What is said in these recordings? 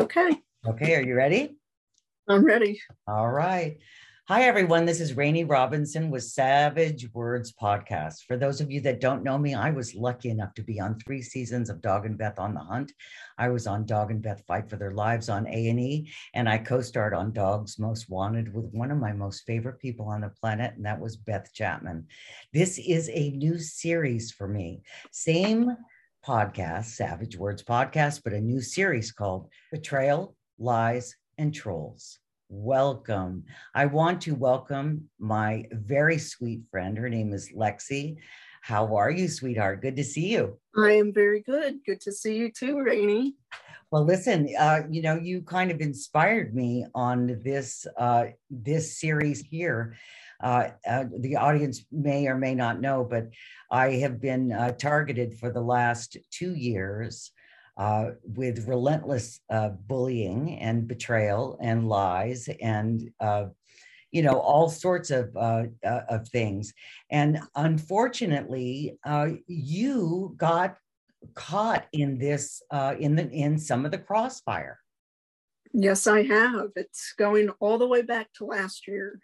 Okay, Okay, are you ready? I'm ready. All right. Hi, everyone. This is Rainey Robinson with Savage Words Podcast. For those of you that don't know me, I was lucky enough to be on three seasons of Dog and Beth on the Hunt. I was on Dog and Beth Fight for Their Lives on A&E, and I co-starred on Dogs Most Wanted with one of my most favorite people on the planet, and that was Beth Chapman. This is a new series for me. Same podcast, Savage Words Podcast, but a new series called Betrayal, Lies, and Trolls. Welcome. I want to welcome my very sweet friend. Her name is Lexi. How are you, sweetheart? Good to see you. I am very good. Good to see you too, Rainey. Well, listen, uh, you know, you kind of inspired me on this uh, this series here. Uh, uh, the audience may or may not know, but I have been uh, targeted for the last two years uh, with relentless uh, bullying and betrayal and lies and uh, you know all sorts of uh, uh, of things. And unfortunately uh, you got caught in this in the in some of the crossfire. Yes i have. It's going all the way back to last year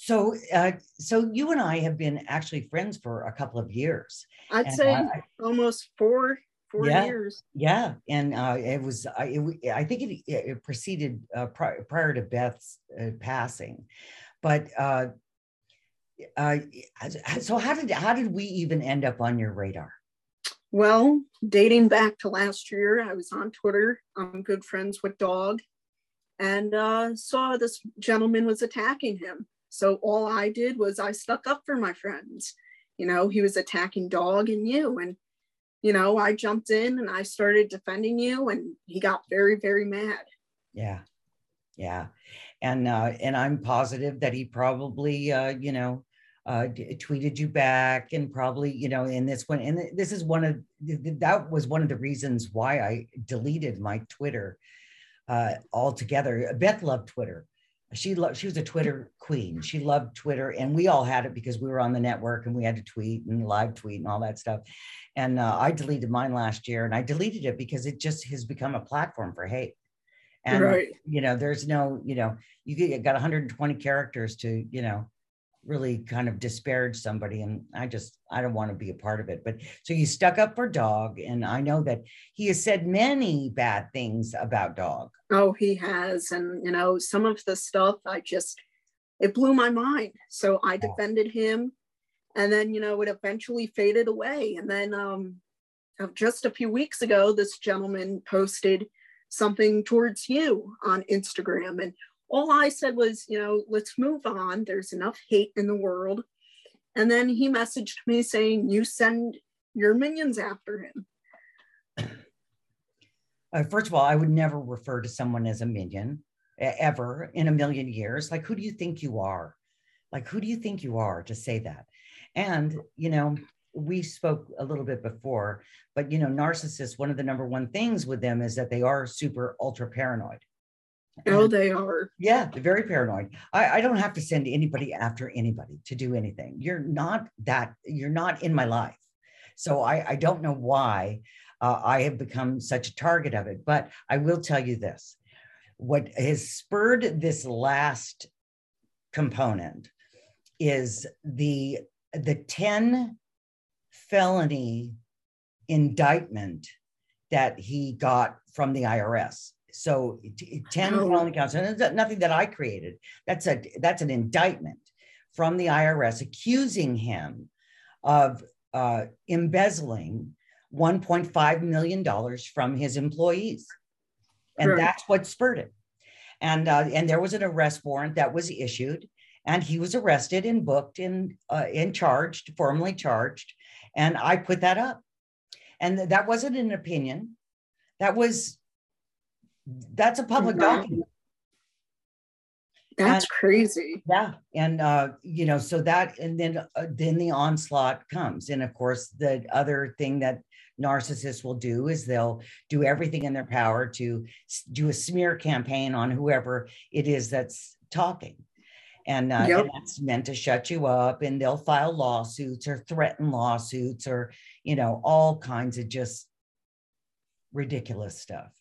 so, uh, so you and I have been actually friends for a couple of years. I'd and say I, almost four four yeah, years. Yeah, and uh, it was I. It, I think it, it preceded uh, prior, prior to Beth's uh, passing, but uh, uh, so how did how did we even end up on your radar? Well, dating back to last year, I was on Twitter. I'm good friends with Dog, and uh, saw this gentleman was attacking him. So all I did was I stuck up for my friends. You know, he was attacking Dog and you, and you know, I jumped in and I started defending you, and he got very, very mad. Yeah, yeah, and uh, and I'm positive that he probably, uh, you know, uh, tweeted you back, and probably, you know, in this one, and this is one of that was one of the reasons why I deleted my Twitter uh, altogether. Beth loved Twitter she loved she was a twitter queen. She loved twitter and we all had it because we were on the network and we had to tweet and live tweet and all that stuff. And uh, i deleted mine last year and i deleted it because it just has become a platform for hate. And right. you know there's no you know you get got 120 characters to you know really kind of disparage somebody and i just i don't want to be a part of it but so you stuck up for dog and i know that he has said many bad things about dog. Oh he has and you know some of the stuff i just it blew my mind so i defended him and then you know it eventually faded away and then um just a few weeks ago this gentleman posted something towards you on instagram and all I said was, you know, let's move on. There's enough hate in the world. And then he messaged me saying, you send your minions after him. Uh, first of all, I would never refer to someone as a minion ever in a million years. Like, who do you think you are? Like, who do you think you are to say that? And, you know, we spoke a little bit before, but, you know, narcissists, one of the number one things with them is that they are super ultra paranoid. Oh, they are. Yeah, very paranoid. I, I don't have to send anybody after anybody to do anything. You're not that, you're not in my life. So I, I don't know why uh, I have become such a target of it. But I will tell you this what has spurred this last component is the the 10 felony indictment that he got from the IRS. So 10 oh. felony counts, and nothing that I created. That's a that's an indictment from the IRS accusing him of uh, embezzling 1.5 million dollars from his employees, and that's what spurred it. And uh, and there was an arrest warrant that was issued, and he was arrested and booked and uh, and charged, formally charged, and I put that up, and that wasn't an opinion. That was that's a public document. That's and, crazy. Yeah, and uh, you know, so that, and then uh, then the onslaught comes, and of course, the other thing that narcissists will do is they'll do everything in their power to do a smear campaign on whoever it is that's talking. And, uh, yep. and, that's meant to shut you up and they'll file lawsuits or threaten lawsuits or you know all kinds of just ridiculous stuff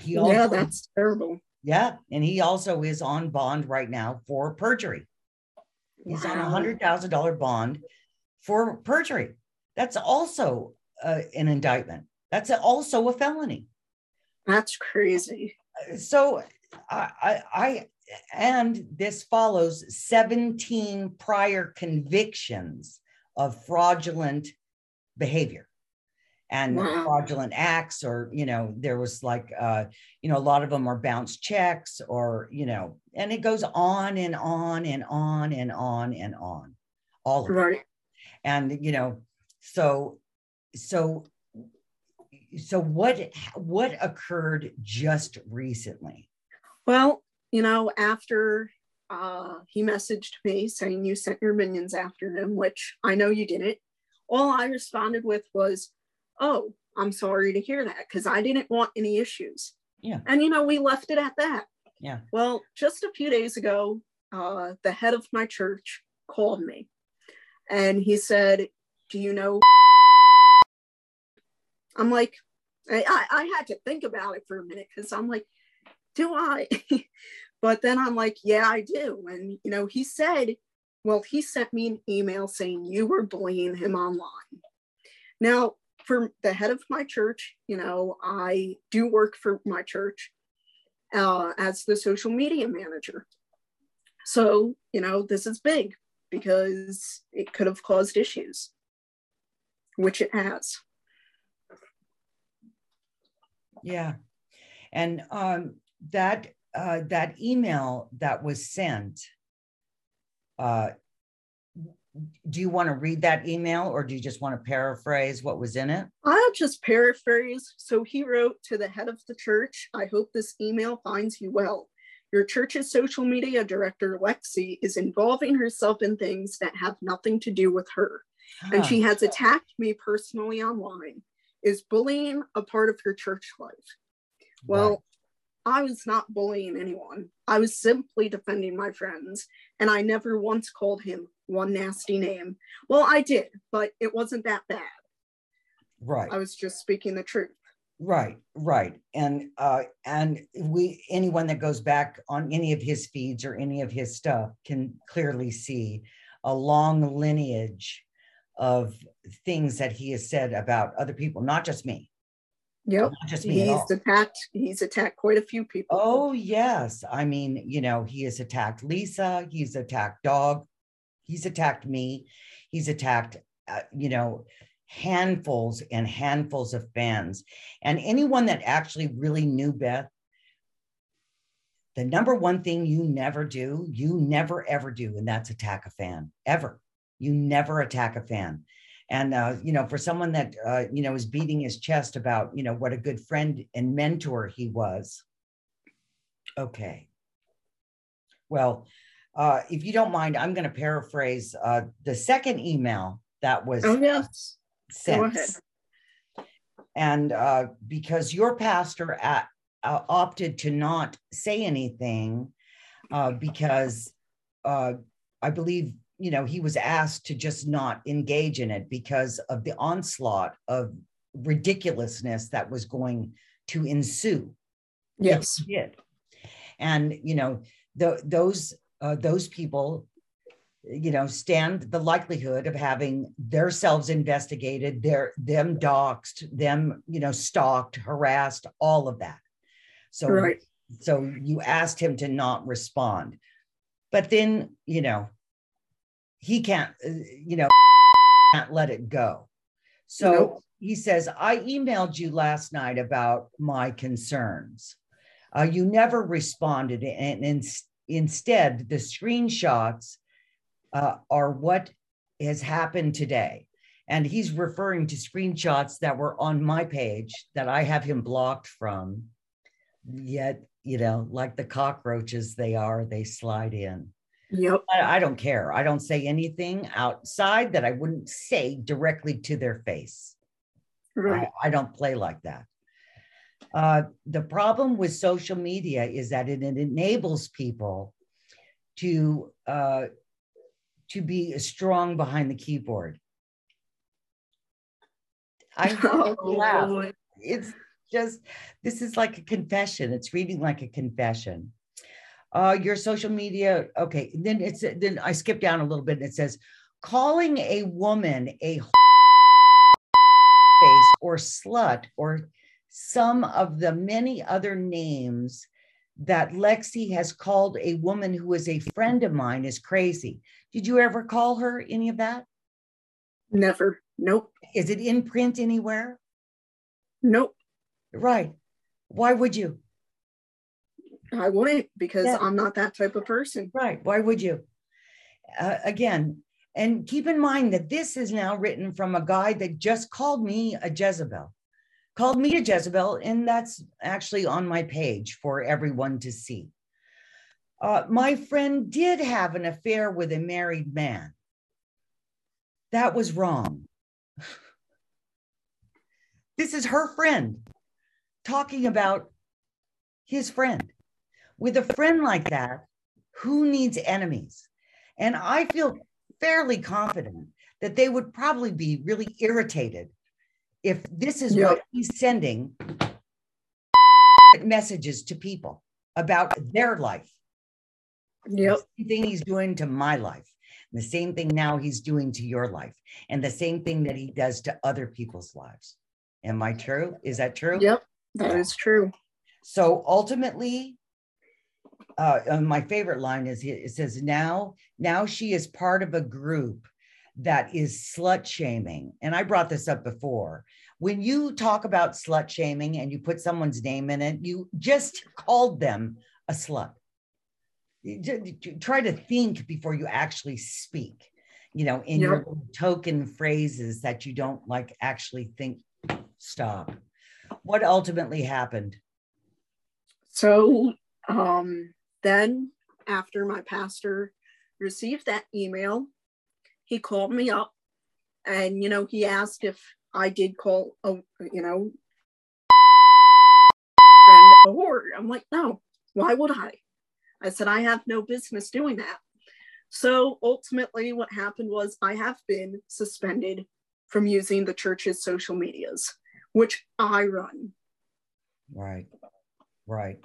he also, yeah, that's terrible. Yeah. And he also is on bond right now for perjury. He's on a hundred thousand dollar bond for perjury. That's also uh, an indictment. That's also a felony. That's crazy. So I, I, I and this follows 17 prior convictions of fraudulent behavior and Wow. fraudulent acts or you know there was like uh you know a lot of them are bounced checks or you know and it goes on and on and on and on and on all of it. And you know so so so what what occurred just recently? Well, you know, after uh, he messaged me saying you sent your minions after him, which I know you didn't, all I responded with was, Oh, I'm sorry to hear that because I didn't want any issues. Yeah. And, you know, we left it at that. Yeah. Well, just a few days ago, uh, the head of my church called me and he said, Do you know? I'm like, I, I, I had to think about it for a minute because I'm like, do I? but then I'm like, yeah, I do. And, you know, he said, well, he sent me an email saying you were bullying him online. Now, for the head of my church, you know, I do work for my church uh, as the social media manager. So, you know, this is big because it could have caused issues, which it has. yeah and um that uh that email that was sent uh do you want to read that email or do you just want to paraphrase what was in it I'll just paraphrase. So he wrote to the head of the church I hope this email finds you well. Your church's social media director, Lexi, is involving herself in things that have nothing to do with her. And she ah. has attacked me personally online. Is bullying a part of your church life? Well, I was not bullying anyone. I was simply defending my friends, and I never once called him one nasty name. Well, I did, but it wasn't that bad. right I was just speaking the truth. Right, right. And uh and we anyone that goes back on any of his feeds or any of his stuff can clearly see a long lineage of things that he has said about other people, not just me. Yep. Not just me. He's attacked. He's attacked quite a few people. Oh, yes. I mean, you know, he has attacked Lisa, he's attacked Dog, he's attacked me, he's attacked, uh, you know, handfuls and handfuls of fans. And anyone that actually really knew Beth, the number one thing you never do, you never ever do, and that's attack a fan, ever. You never attack a fan. And, uh, you know, for someone that, uh, you know, is beating his chest about, you know, what a good friend and mentor he was. Okay. Well, uh, if you don't mind, I'm going to paraphrase uh, the second email that was Oh, yes. sent. And uh, because your pastor at, uh, opted to not say anything uh, because uh, I believe, you know, he was asked to just not engage in it because of the onslaught of ridiculousness that was going to ensue. Yes. It did. And, you know, the, those uh, those people you know stand the likelihood of having themselves investigated their them doxed them you know stalked harassed all of that so Right. so you asked him to not respond but then you know he can't uh, you know can't let it go so Nope. he says i emailed you last night about my concerns uh, you never responded and, and instead the screenshots uh, are what has happened today and he's referring to screenshots that were on my page that i have him blocked from yet you know like the cockroaches they are they slide in Yep. I, I don't care i don't say anything outside that i wouldn't say directly to their face Right. I, I don't play like that. Uh, the problem with social media is that it, it enables people to uh, to be strong behind the keyboard. I Oh, laugh. It's just this is like a confession. It's reading like a confession. Uh, your social media, okay. Then it's then I skip down a little bit and it says calling a woman a face or slut or some of the many other names that Lexi has called a woman who is a friend of mine is crazy. Did you ever call her any of that? Never. Nope. Is it in print anywhere? Nope. Right. Why would you? I wouldn't because yeah. I'm not that type of person. Right. Why would you? Uh, again, and keep in mind that this is now written from a guy that just called me a Jezebel, called me a Jezebel, and that's actually on my page for everyone to see. Uh, my friend did have an affair with a married man. That was wrong. this is her friend talking about his friend. With a friend like that, who needs enemies? And I feel fairly confident that they would probably be really irritated if this is what he's sending messages to people about their life. Yep. The same thing he's doing to my life. The same thing now he's doing to your life. And the same thing that he does to other people's lives. Am I true? Is that true? Yep, that is true. So ultimately, uh, uh, my favorite line is it says now now she is part of a group that is slut shaming and i brought this up before. When you talk about slut shaming and you put someone's name in it you just called them a slut. Try to think before you actually speak you know in yep. your token phrases that you don't like actually think stop. What ultimately happened? So um then, after my pastor received that email, he called me up and, you know, he asked if I did call, a, you know, friend a whore. I'm like, no, why would I? I said, I have no business doing that. So ultimately, what happened was I have been suspended from using the church's social medias, which I run. Right. Right.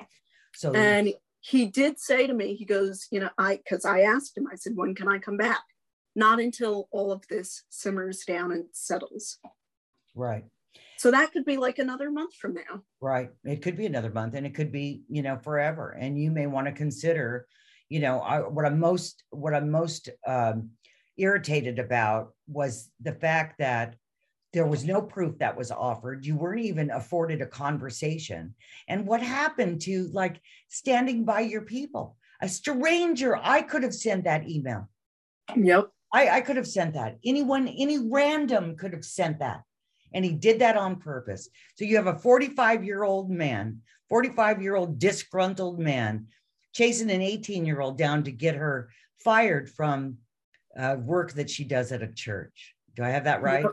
So, and he did say to me, he goes, you know, I, because I asked him, I said, when can I come back? Not until all of this simmers down and settles. Right. So that could be like another month from now. Right. It could be another month and it could be, you know, forever. And you may want to consider, you know, I, what I'm most, what I'm most um, irritated about was the fact that there was no proof that was offered. You weren't even afforded a conversation. And what happened to like standing by your people? A stranger, I could have sent that email. Yep. I, I could have sent that. Anyone, any random could have sent that. And he did that on purpose. So you have a 45 year old man, 45 year old disgruntled man chasing an 18 year old down to get her fired from uh, work that she does at a church. Do I have that right?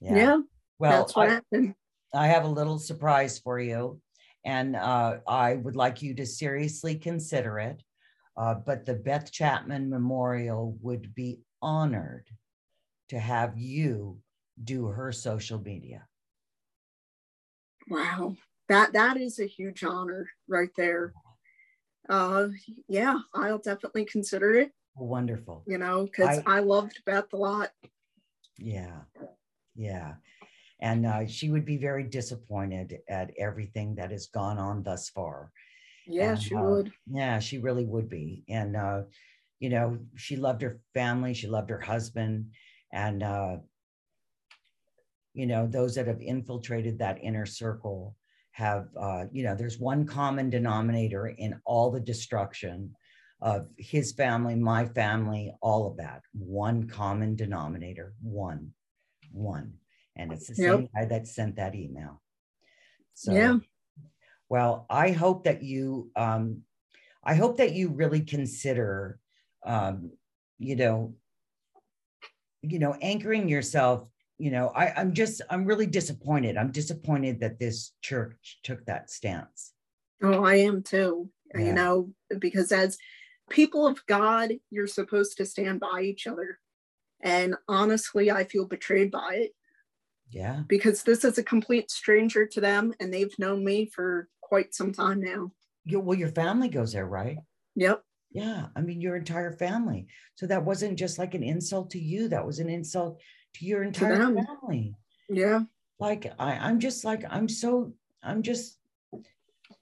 Yeah. yeah well, that's what I, happened. I have a little surprise for you, and uh, I would like you to seriously consider it. Uh, but the Beth Chapman Memorial would be honored to have you do her social media. Wow, that that is a huge honor right there. Uh, yeah, I'll definitely consider it. Wonderful. You know, because I, I loved Beth a lot. Yeah, yeah. And uh, she would be very disappointed at everything that has gone on thus far. Yeah, and, she uh, would. Yeah, she really would be. And, uh, you know, she loved her family, she loved her husband. And, uh, you know, those that have infiltrated that inner circle have, uh, you know, there's one common denominator in all the destruction of his family, my family, all of that. One common denominator, one one. And it's the same guy that sent that email. So, yeah. Well, I hope that you, um, I hope that you really consider, um, you know, you know, anchoring yourself. You know, I, I'm just, I'm really disappointed. I'm disappointed that this church took that stance. Oh, I am too. Yeah. You know, because as people of God, you're supposed to stand by each other. And honestly, I feel betrayed by it. Yeah. Because this is a complete stranger to them and they've known me for quite some time now. You, well, your family goes there, right? Yep. Yeah. I mean, your entire family. So that wasn't just like an insult to you, that was an insult to your entire to family. Yeah. Like, I, I'm just like, I'm so, I'm just,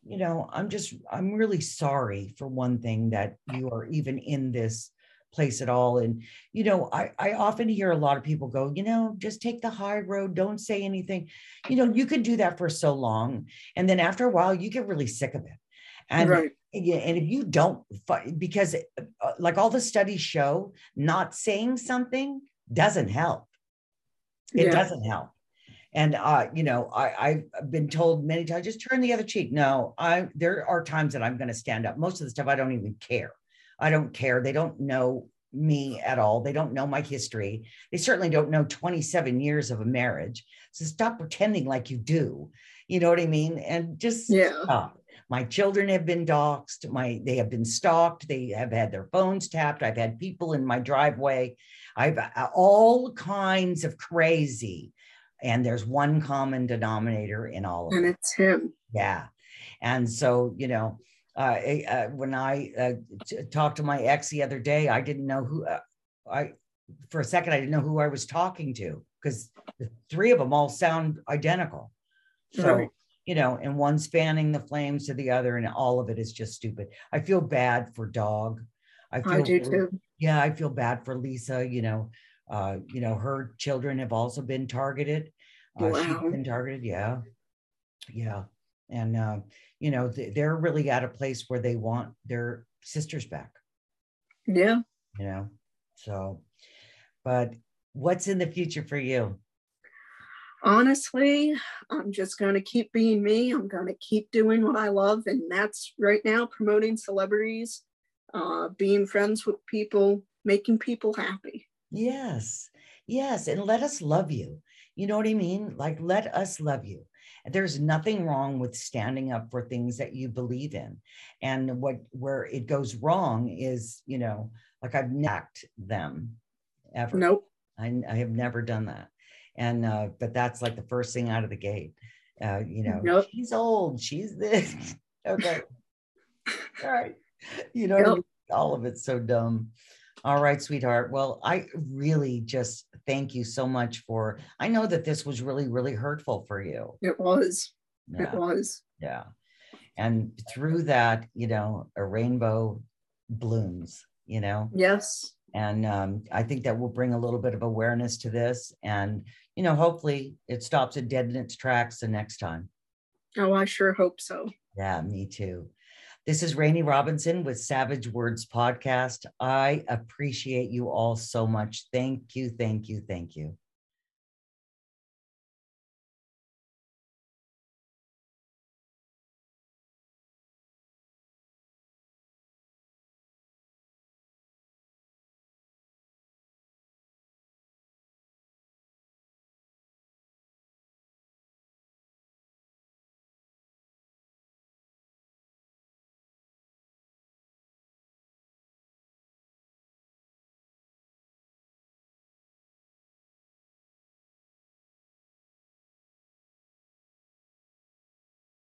you know, I'm just, I'm really sorry for one thing that you are even in this place at all. And, you know, I, I often hear a lot of people go, you know, just take the high road, don't say anything. You know, you can do that for so long. And then after a while, you get really sick of it. And, right. and if you don't, because uh, like all the studies show, not saying something doesn't help. It yeah. doesn't help. And uh, you know, I, I've been told many times, just turn the other cheek. No, I there are times that I'm going to stand up. Most of the stuff I don't even care. I don't care. They don't know me at all. They don't know my history. They certainly don't know 27 years of a marriage. So stop pretending like you do. You know what I mean? And just yeah. stop. My children have been doxxed. My they have been stalked. They have had their phones tapped. I've had people in my driveway. I've uh, all kinds of crazy. And there's one common denominator in all of and it. And it's him. Yeah. And so, you know, uh, uh, when I uh, t- talked to my ex the other day, I didn't know who uh, I, for a second, I didn't know who I was talking to because the three of them all sound identical. So, right. you know, and one's fanning the flames to the other, and all of it is just stupid. I feel bad for Dog. I, feel, I do too. Yeah, I feel bad for Lisa. You know, uh, you know, her children have also been targeted. Uh, wow. She's been targeted. Yeah, yeah, and uh, you know they're really at a place where they want their sisters back. Yeah. You know so but what's in the future for you? Honestly i'm just going to keep being me. I'm going to keep doing what i love and that's right now promoting celebrities uh, being friends with people making people happy. Yes yes and let us love you. You know what i mean? Like let us love you there's nothing wrong with standing up for things that you believe in. And what where it goes wrong is you know like i've knocked them ever. Nope. I, I have never done that. And uh but that's like the first thing out of the gate. Uh you know nope. she's old. She's this. Okay. All right. You know nope. all of it's so dumb all right, sweetheart. Well, I really just thank you so much for. I know that this was really, really hurtful for you. It was. Yeah. It was. Yeah. And through that, you know, a rainbow blooms, you know? Yes. And um, I think that will bring a little bit of awareness to this. And, you know, hopefully it stops it dead in its tracks the next time. Oh, I sure hope so. Yeah, me too. This is Rainey Robinson with Savage Words Podcast. I appreciate you all so much. Thank you, thank you, thank you.